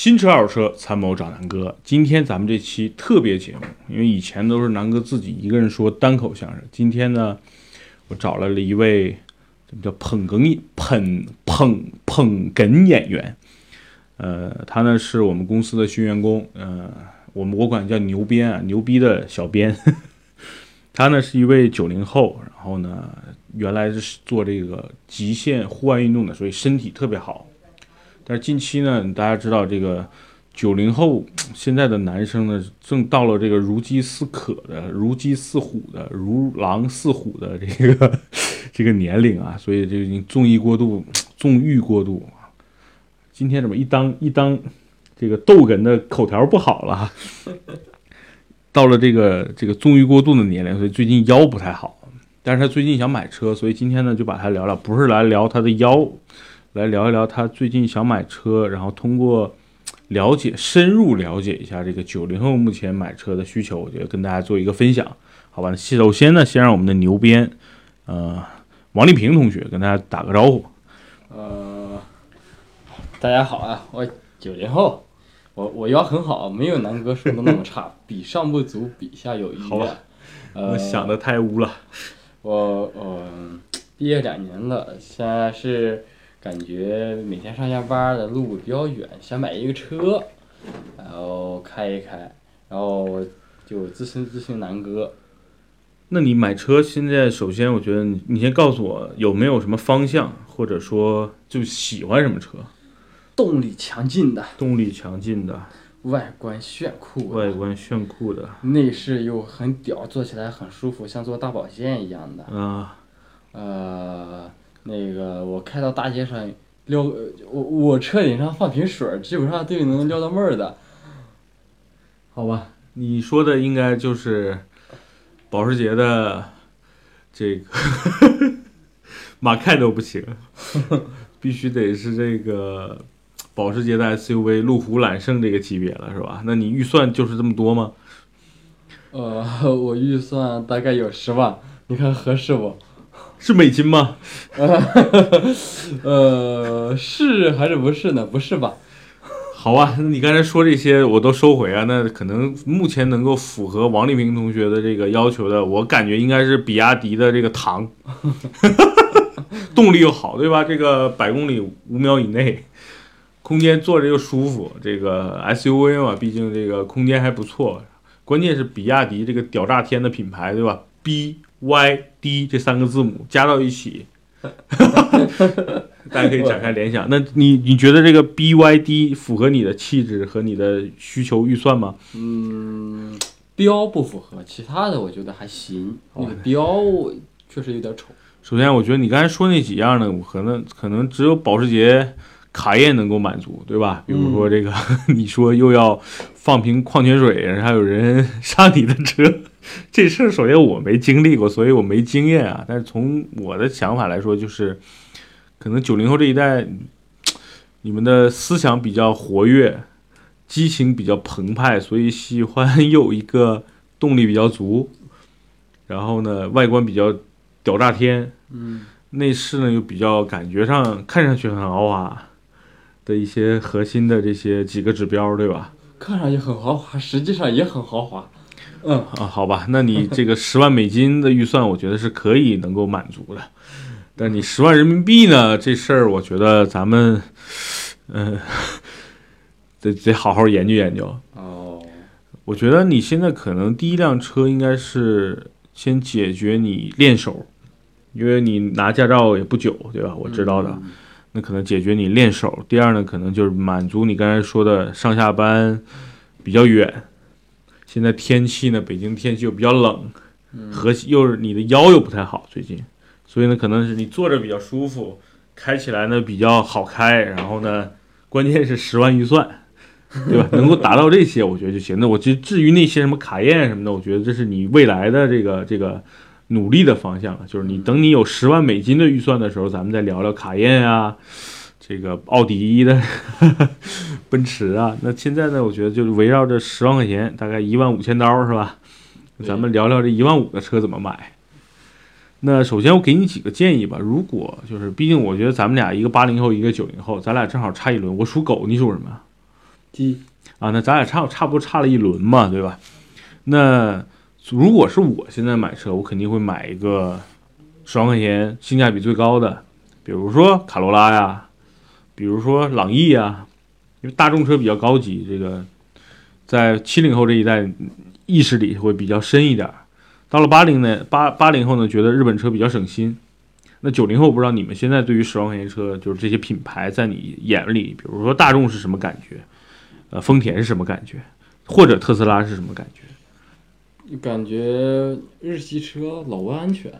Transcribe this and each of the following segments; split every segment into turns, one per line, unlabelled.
新车二手车参谋找南哥，今天咱们这期特别节目，因为以前都是南哥自己一个人说单口相声，今天呢，我找来了一位这叫捧哏捧捧捧哏演员，呃，他呢是我们公司的新员工，呃，我们我管叫牛编啊，牛逼的小编。他呢是一位九零后，然后呢原来是做这个极限户外运动的，所以身体特别好。但是近期呢，大家知道这个九零后现在的男生呢，正到了这个如饥似渴的、如饥似虎的、如狼似虎的这个 这个年龄啊，所以就已经纵欲过度、纵欲过度。今天怎么一当一当这个逗哏的口条不好了？到了这个这个纵欲过度的年龄，所以最近腰不太好。但是他最近想买车，所以今天呢就把他聊聊，不是来聊他的腰。来聊一聊他最近想买车，然后通过了解深入了解一下这个九零后目前买车的需求，我觉得跟大家做一个分享，好吧？首先呢，先让我们的牛鞭，呃，王丽萍同学跟大家打个招呼。
呃，大家好啊，我九零后，我我腰很好，没有南哥说的那么差，比上不足，比下有余。
好呃，想的太污了。
我我毕业两年了，现在是。感觉每天上下班的路比较远，想买一个车，然后开一开，然后就咨询咨询南哥。
那你买车现在首先，我觉得你你先告诉我有没有什么方向，或者说就喜欢什么车？
动力强劲的。
动力强劲的。
外观炫酷。
外观炫酷的。
内饰又很屌，坐起来很舒服，像坐大保健一样的。
啊。
呃。那个我开到大街上撩，我我车顶上放瓶水，基本上都能撩到妹儿的。
好吧，你说的应该就是保时捷的这个马凯都不行，必须得是这个保时捷的 SUV 路虎揽胜这个级别了，是吧？那你预算就是这么多吗？
呃，我预算大概有十万，你看合适不？
是美金吗？
呃，是还是不是呢？不是吧？
好啊，那你刚才说这些我都收回啊。那可能目前能够符合王立平同学的这个要求的，我感觉应该是比亚迪的这个唐，动力又好，对吧？这个百公里五秒以内，空间坐着又舒服。这个 SUV 嘛，毕竟这个空间还不错。关键是比亚迪这个屌炸天的品牌，对吧？B。Y D 这三个字母加到一起，大家可以展开联想。那你你觉得这个 B Y D 符合你的气质和你的需求预算吗？
嗯，标不符合，其他的我觉得还行。那个标确实有点丑。
首先，我觉得你刚才说那几样呢，可能可能只有保时捷卡宴能够满足，对吧？比如说这个，你说又要放瓶矿泉水，还有人 上你的车。这事儿首先我没经历过，所以我没经验啊。但是从我的想法来说，就是可能九零后这一代，你们的思想比较活跃，激情比较澎湃，所以喜欢有一个动力比较足，然后呢，外观比较屌炸天，
嗯，
内饰呢又比较感觉上看上去很豪华的一些核心的这些几个指标，对吧？
看上去很豪华，实际上也很豪华。
嗯啊，好吧，那你这个十万美金的预算，我觉得是可以能够满足的。但你十万人民币呢？这事儿，我觉得咱们，嗯，得得好好研究研究。
哦，
我觉得你现在可能第一辆车应该是先解决你练手，因为你拿驾照也不久，对吧？我知道的，那可能解决你练手。第二呢，可能就是满足你刚才说的上下班比较远。现在天气呢，北京天气又比较冷，和又是你的腰又不太好，最近，所以呢，可能是你坐着比较舒服，开起来呢比较好开，然后呢，关键是十万预算，对吧？能够达到这些，我觉得就行。那我就至于那些什么卡宴什么的，我觉得这是你未来的这个这个努力的方向了，就是你等你有十万美金的预算的时候，咱们再聊聊卡宴啊。这个奥迪的，奔驰啊，那现在呢？我觉得就是围绕着十万块钱，大概一万五千刀是吧？咱们聊聊这一万五的车怎么买。那首先我给你几个建议吧。如果就是，毕竟我觉得咱们俩一个八零后，一个九零后，咱俩正好差一轮。我属狗，你属什么？
鸡
啊，那咱俩差差不多差了一轮嘛，对吧？那如果是我现在买车，我肯定会买一个十万块钱性价比最高的，比如说卡罗拉呀，比如说朗逸啊，因为大众车比较高级，这个在七零后这一代意识里会比较深一点。到了八零呢，八八零后呢，觉得日本车比较省心。那九零后不知道你们现在对于十万块钱车，就是这些品牌在你眼里，比如说大众是什么感觉？呃，丰田是什么感觉？或者特斯拉是什么感觉？
感觉日系车老不安全。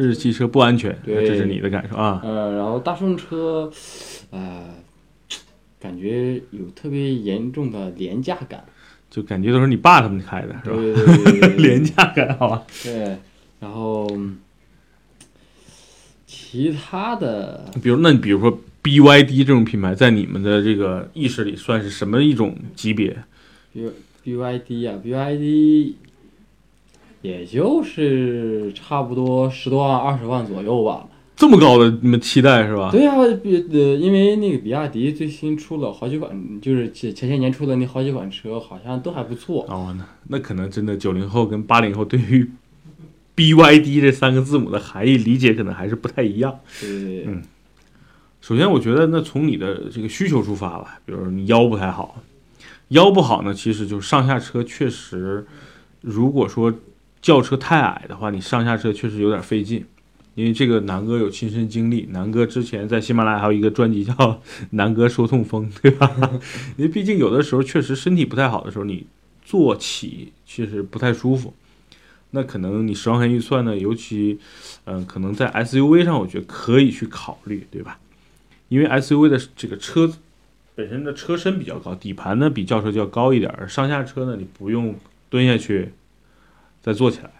日系车不安全，
对
这是你的感受啊？
呃，然后大众车，呃，感觉有特别严重的廉价感。
就感觉都是你爸他们开的，是吧？
对对对对对
廉价感，好吧？
对，然后其他的
比如，那你比如说 BYD 这种品牌，在你们的这个意识里算是什么一种级别
？B BYD 啊、BYD 也就是差不多十多万、二十万左右吧。
这么高的你们期待是吧？
对呀、比呃，因为那个比亚迪最新出了好几款，就是前前些年出的那好几款车，好像都还不错。
哦，那那可能真的九零后跟八零后对于 BYD 这三个字母的含义理解可能还是不太一样。
对，
嗯首先，我觉得那从你的这个需求出发吧，比如说你腰不太好，腰不好呢，其实就是上下车确实，如果说轿车太矮的话，你上下车确实有点费劲。因为这个南哥有亲身经历，南哥之前在喜马拉雅还有一个专辑叫《南哥说痛风》，对吧？因为毕竟有的时候确实身体不太好的时候，你坐起确实不太舒服。那可能你十万块钱预算呢，尤其，嗯、可能在 SUV 上，我觉得可以去考虑，对吧？因为 SUV 的这个车子本身的车身比较高，底盘呢比轿车就要高一点上下车呢你不用蹲下去再做起来，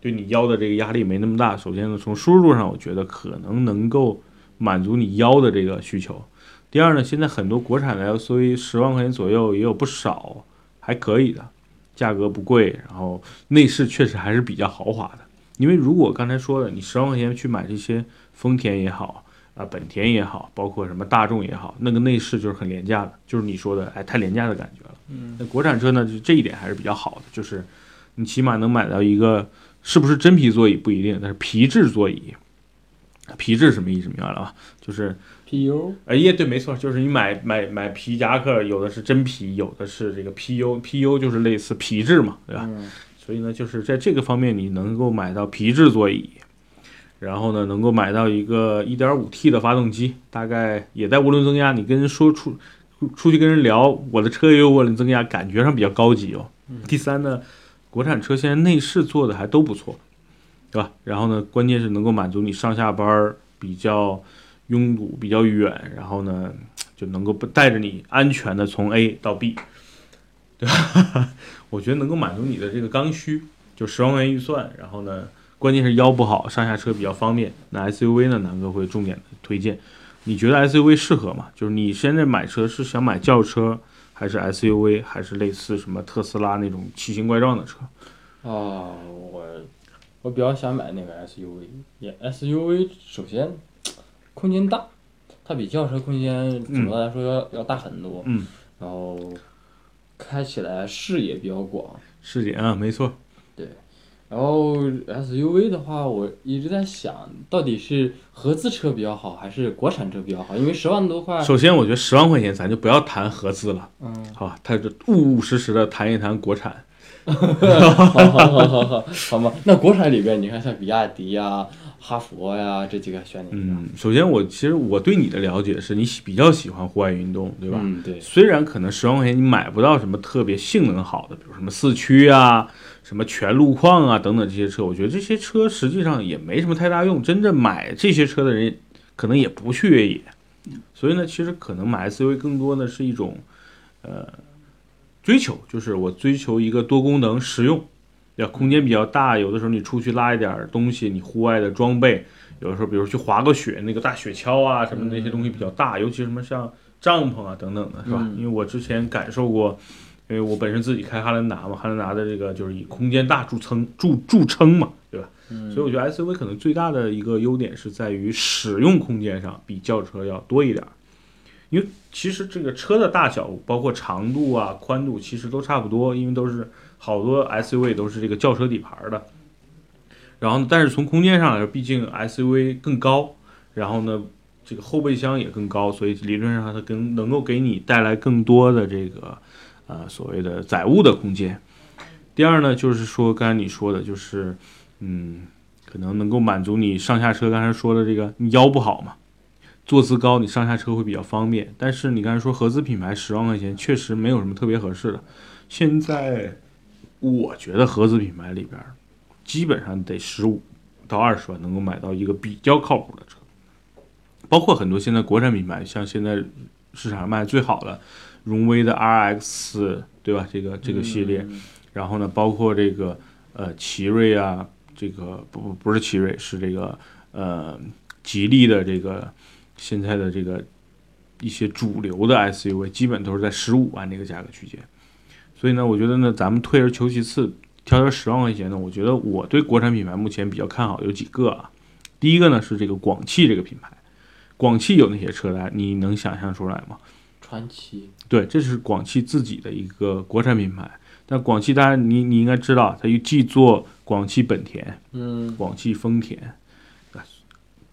对你腰的这个压力没那么大。首先呢，从舒适度上，我觉得可能能够满足你腰的这个需求。第二呢，现在很多国产的 SUV 十万块钱左右也有不少还可以的，价格不贵，然后内饰确实还是比较豪华的。因为如果刚才说的，你十万块钱去买这些丰田也好，啊，本田也好，包括什么大众也好，那个内饰就是很廉价的，就是你说的，哎，太廉价的感觉了。
嗯，
那国产车呢，就这一点还是比较好的，就是你起码能买到一个是不是真皮座椅不一定，但是皮质座椅。皮质什么意思？明白了吧？就是
，PU
哎呀，对，没错，就是你买买买皮夹克，有的是真皮，有的是这个 PU，PU 就是类似皮质嘛，对吧？
嗯
所以呢，就是在这个方面，你能够买到皮质座椅，然后呢，能够买到一个 1.5T 的发动机，大概也在涡轮增压。你跟人说出出去跟人聊，我的车也有涡轮增压，感觉上比较高级哦。第三呢，国产车现在内饰做的还都不错，对吧？然后呢，关键是能够满足你上下班比较拥堵、比较远，然后呢，就能够不带着你安全的从 A 到 B，对吧？我觉得能够满足你的这个刚需，就十万块钱预算，然后呢，关键是腰不好，上下车比较方便。那 SUV 呢，南哥会重点推荐。你觉得 SUV 适合吗？就是你现在买车是想买轿车，还是 SUV，还是类似什么特斯拉那种奇形怪状的车？
啊，我我比较想买那个 SUV，也 SUV 首先空间大，它比轿车空间总的来说要、要大很多，
嗯，
然后开起来视野比较广。
视野啊，没错，
然后 SUV 的话，我一直在想，到底是合资车比较好，还是国产车比较好？因为十万多块，
首先，我觉得十万块钱咱就不要谈合资了，
嗯，
好吧？他就务务实实的谈一谈国产。
好好好好好，好吗。那国产里边，你看像比亚迪呀、哈佛呀这几个选哪个？
嗯，首先我其实我对你的了解是你喜比较喜欢户外运动，对吧？
嗯，对，
虽然可能十万块钱你买不到什么特别性能好的，比如什么四驱啊、什么全路况啊等等这些车，我觉得这些车实际上也没什么太大用。真正买这些车的人，可能也不去越野，所以呢，其实可能买 SUV 更多的是一种，呃，追求，就是我追求一个多功能、实用，对吧？空间比较大，有的时候你出去拉一点儿东西，你户外的装备，有的时候比如去滑个雪，那个大雪橇啊什么那些东西比较大，尤其什么像帐篷啊等等的，是吧？
嗯
因为我之前感受过，因为我本身自己开汉兰达嘛，汉兰达的这个就是以空间大著称著著称嘛，对吧？
嗯
所以我觉得 SUV 可能最大的一个优点是在于使用空间上比轿车要多一点儿，因为其实这个车的大小，包括长度啊、宽度，其实都差不多，因为都是好多 SUV 都是这个轿车底盘的。然后，但是从空间上来说，毕竟 SUV 更高，然后呢，这个后备箱也更高，所以理论上它更能够给你带来更多的这个呃所谓的载物的空间。第二呢，就是说刚才你说的，就是嗯，可能能够满足你上下车。刚才说的这个，你腰不好嘛，坐姿高，你上下车会比较方便。但是你刚才说合资品牌十万块钱，确实没有什么特别合适的。现在我觉得合资品牌里边，基本上得十五到二十万能够买到一个比较靠谱的车。包括很多现在国产品牌，像现在市场上卖最好的荣威的 RX，对吧？这个这个系列。然后呢，包括这个呃，奇瑞啊，这个不不不是奇瑞，是这个呃，吉利的这个现在的这个一些主流的 SUV，基本都是在十五万这个价格区间。所以呢，我觉得呢，咱们退而求其次，挑挑十万块钱呢，我觉得我对国产品牌目前比较看好有几个啊。第一个呢是这个广汽这个品牌，广汽有那些车来？你能想象出来吗？
传奇。
对，这是广汽自己的一个国产品牌。但广汽，大家你你应该知道，它又既做广汽本田，
嗯，
广汽丰田，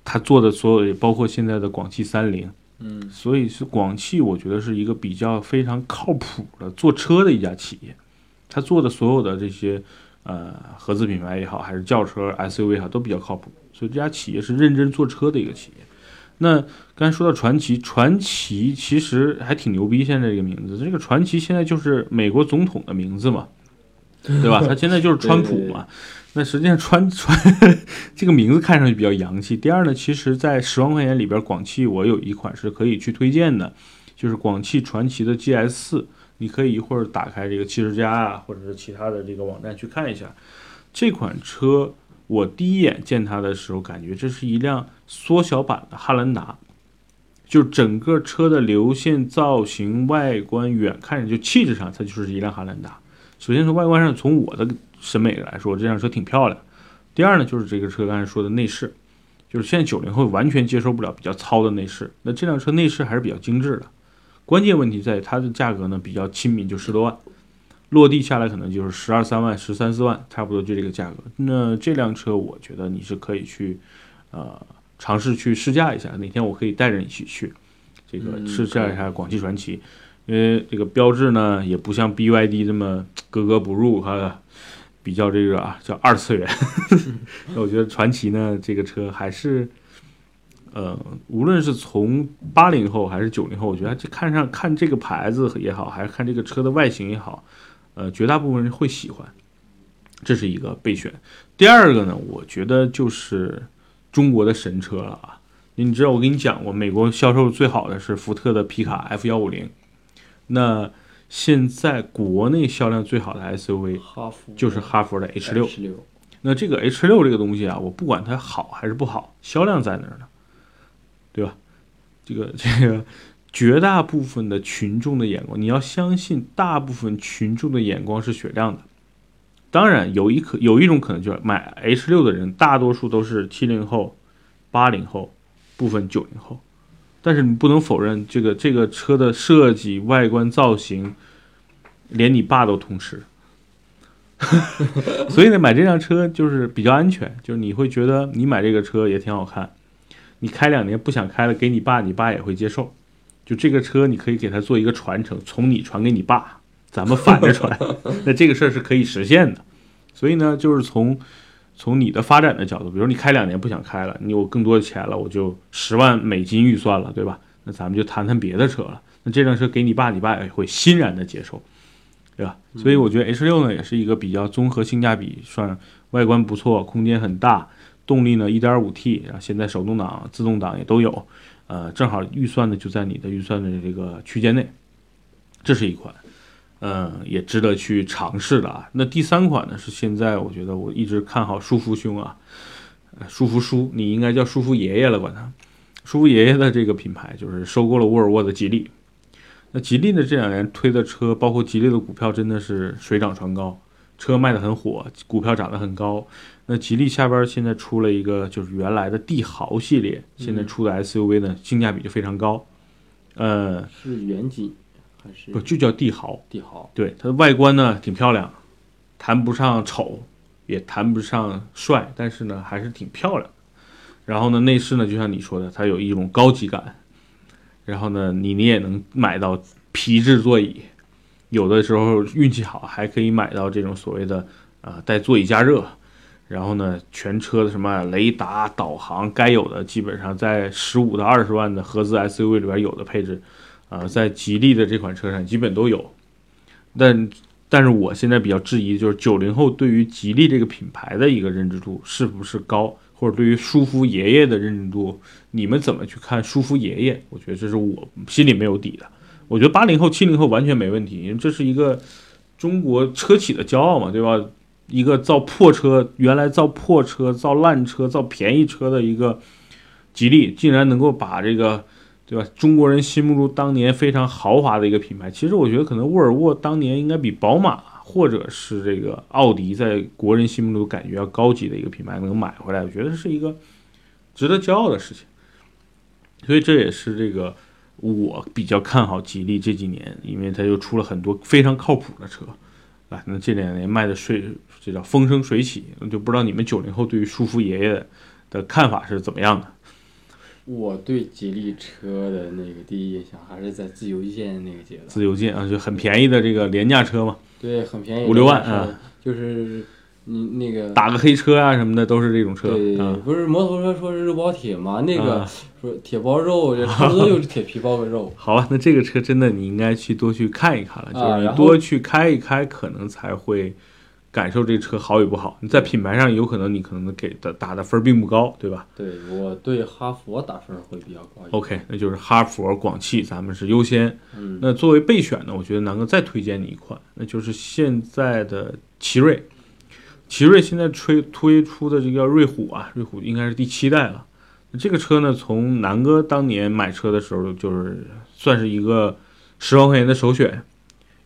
它做的所有，也包括现在的广汽三菱，
嗯，
所以是广汽，我觉得是一个比较非常靠谱的做车的一家企业。它做的所有的这些呃合资品牌也好，还是轿车 SUV 也好，都比较靠谱。所以这家企业是认真做车的一个企业。那刚才说到传奇，传奇其实还挺牛逼。现在这个名字，这个传奇现在就是美国总统的名字嘛，对吧？他现在就是川普嘛。那实际上川川 这个名字看上去比较洋气。第二呢，其实，在十万块钱里边，广汽我有一款是可以去推荐的，就是广汽传祺的 GS 四。你可以一会儿打开这个汽车家啊，或者是其他的这个网站去看一下这款车。我第一眼见它的时候，感觉这是一辆缩小版的汉兰达，就整个车的流线造型、外观，远看着就气质上，它就是一辆汉兰达。首先从外观上，从我的审美来说，这辆车挺漂亮。第二呢，就是这个车刚才说的内饰，就是现在九零后完全接受不了比较糙的内饰，那这辆车内饰还是比较精致的。关键问题在它的价格呢比较亲民，就十多万。落地下来可能就是十二三万、十三四万，差不多就这个价格。那这辆车，我觉得你是可以去，呃，尝试去试驾一下。哪天我可以带着你一起去，这个试驾一下广汽传祺，因为这个标志呢也不像 BYD 这么格格不入，哈，比较这个啊叫二次元。那我觉得传奇呢这个车还是，呃，无论是从八零后还是九零后，我觉得这看上看这个牌子也好，还是看这个车的外形也好。呃，绝大部分人会喜欢，这是一个备选。第二个呢，我觉得就是中国的神车了啊！你知道我跟你讲过，美国销售最好的是福特的皮卡 F 幺五零。那现在国内销量最好的 SUV，就是哈弗的 H 六。那这个 H 六这个东西啊，我不管它好还是不好，销量在那儿呢？对吧？这个 这个。绝大部分的群众的眼光，你要相信，大部分群众的眼光是雪亮的。当然，有一可有一种可能，就是买 H 六的人，大多数都是七零后、八零后，部分九零后。但是你不能否认，这个这个车的设计、外观造型，连你爸都通吃。所以呢，买这辆车就是比较安全，就是你会觉得你买这个车也挺好看，你开两年不想开了，给你爸，你爸也会接受。就这个车，你可以给他做一个传承，从你传给你爸，咱们反着传，那这个事儿是可以实现的。所以呢，就是从从你的发展的角度，比如你开两年不想开了，你有更多的钱了，我就十万美金预算了，对吧？那咱们就谈谈别的车了。那这辆车给你爸，你爸也会欣然的接受，对吧？所以我觉得 H 六呢，也是一个比较综合性价比，算外观不错，空间很大，动力呢 1.5T，然后现在手动挡、自动挡也都有。呃，正好预算呢就在你的预算的这个区间内，这是一款，嗯，也值得去尝试的啊。那第三款呢是现在我觉得我一直看好舒服兄啊，舒服叔，你应该叫舒服爷爷了，管他，舒服爷爷的这个品牌就是收购了沃尔沃的吉利。那吉利呢这两年推的车，包括吉利的股票真的是水涨船高，车卖的很火，股票涨得很高。那吉利下边现在出了一个，就是原来的帝豪系列，现在出的 SUV 呢，性价比就非常高，呃，
是远景还是
不就叫帝豪。
帝豪？
对，它的外观呢挺漂亮，谈不上丑，也谈不上帅，但是呢还是挺漂亮。然后呢，内饰呢就像你说的，它有一种高级感。然后呢，你你也能买到皮质座椅，有的时候运气好还可以买到这种所谓的啊、带座椅加热。然后呢，全车的什么雷达、导航，该有的基本上在十五到二十万的合资 SUV 里边有的配置，啊、在吉利的这款车上基本都有。但但是我现在比较质疑，就是九零后对于吉利这个品牌的一个认知度是不是高，或者对于舒服爷爷的认知度，你们怎么去看舒服爷爷？我觉得这是我心里没有底的。我觉得八零后、七零后完全没问题，因为这是一个中国车企的骄傲嘛，对吧？一个造破车，原来造破车、造烂车、造便宜车的一个吉利，竟然能够把这个，对吧？中国人心目中当年非常豪华的一个品牌，其实我觉得可能沃尔沃当年应该比宝马或者是这个奥迪在国人心目中感觉要高级的一个品牌能买回来，我觉得是一个值得骄傲的事情。所以这也是这个我比较看好吉利这几年，因为它又出了很多非常靠谱的车。啊，那这两年卖的水，这叫风生水起，就不知道你们九零后对于舒服爷爷的看法是怎么样的？
我对吉利车的那个第一印象还是在自由舰那个阶段，
自由舰啊，就很便宜的这个廉价车嘛，
对，很便宜，
五六万啊，
就是你那个
打个黑车啊什么的都是这种车
对，
啊。
不是摩托车说是肉包铁嘛？那个
啊
说铁包肉，这差不多就是铁皮包个肉。
好吧，那这个车真的你应该去多去看一看了，就是你多去开一开，可能才会感受这车好与不好。你在品牌上有可能你可能给的打的分儿并不高，对吧
对我对哈佛打分会比较高。
？OK，那就是哈佛、广汽，咱们是优先。
嗯，
那作为备选呢，我觉得南哥再推荐你一款，那就是现在的奇瑞。奇瑞现在推推出的这个瑞虎啊，瑞虎应该是第七代了。这个车呢，从南哥当年买车的时候，就是算是一个十万块钱的首选，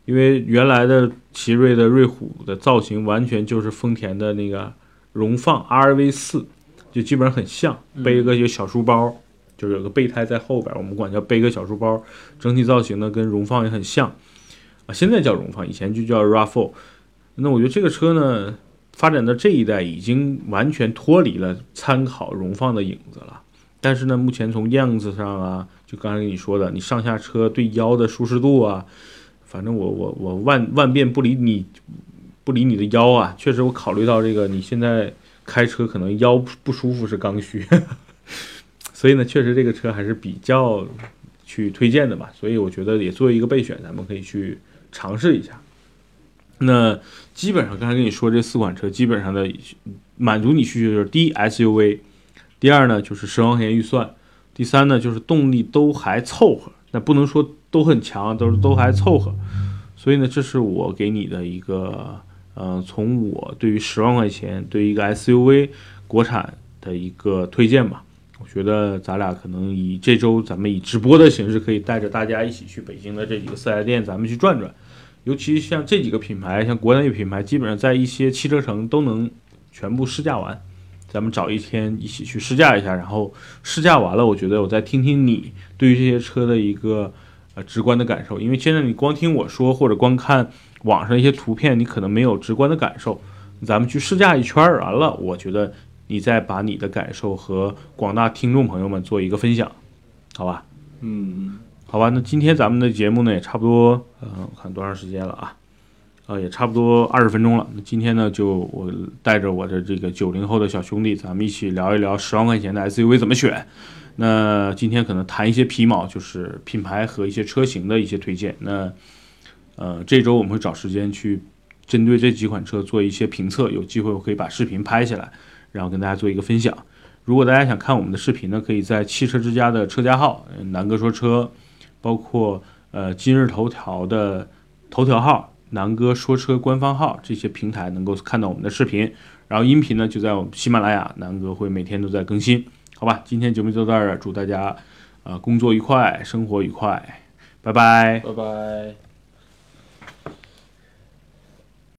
因为原来的奇瑞的瑞虎的造型完全就是丰田的那个荣放 RV 四，就基本上很像，背个一个小书包，就是有个备胎在后边，我们管叫背个小书包。整体造型呢跟荣放也很像啊，现在叫荣放，以前就叫 RAV4。那我觉得这个车呢，发展到这一代已经完全脱离了参考荣放的影子了。但是呢，目前从样子上啊，就刚才跟你说的，你上下车对腰的舒适度啊，反正我我我万万变不离你不离你的腰啊。确实，我考虑到这个你现在开车可能腰不舒服是刚需，所以呢，确实这个车还是比较去推荐的吧，所以我觉得也作为一个备选，咱们可以去尝试一下。那基本上刚才跟你说这四款车，基本上的满足你需求就是第一 SUV，第二呢就是十万块钱预算，第三呢就是动力都还凑合，那不能说都很强，都是都还凑合。所以呢，这是我给你的一个，呃，从我对于十万块钱对于一个 SUV 国产的一个推荐吧。我觉得咱俩可能以这周咱们以直播的形式，可以带着大家一起去北京的这几个四 S 店，咱们去转转。尤其像这几个品牌，像国内品牌，基本上在一些汽车城都能全部试驾完。咱们找一天一起去试驾一下，然后试驾完了，我觉得我再听听你对于这些车的一个呃直观的感受。因为现在你光听我说，或者光看网上一些图片，你可能没有直观的感受。咱们去试驾一圈儿完了，我觉得你再把你的感受和广大听众朋友们做一个分享，好吧？
嗯，
好吧，那今天咱们的节目呢也差不多，呃，我看多长时间了啊？呃，也差不多二十分钟了。那今天呢，就我带着我的这个九零后的小兄弟，咱们一起聊一聊十万块钱的 SUV 怎么选。那今天可能谈一些皮毛，就是品牌和一些车型的一些推荐。那呃，这周我们会找时间去针对这几款车做一些评测，有机会我可以把视频拍下来，然后跟大家做一个分享。如果大家想看我们的视频呢，可以在汽车之家的车架号“南哥说车”，包括呃今日头条的头条号、南哥说车官方号这些平台能够看到我们的视频。然后音频呢就在我们喜马拉雅，南哥会每天都在更新。好吧，今天节目就到这儿，祝大家呃工作愉快，生活愉快，拜拜。
拜拜。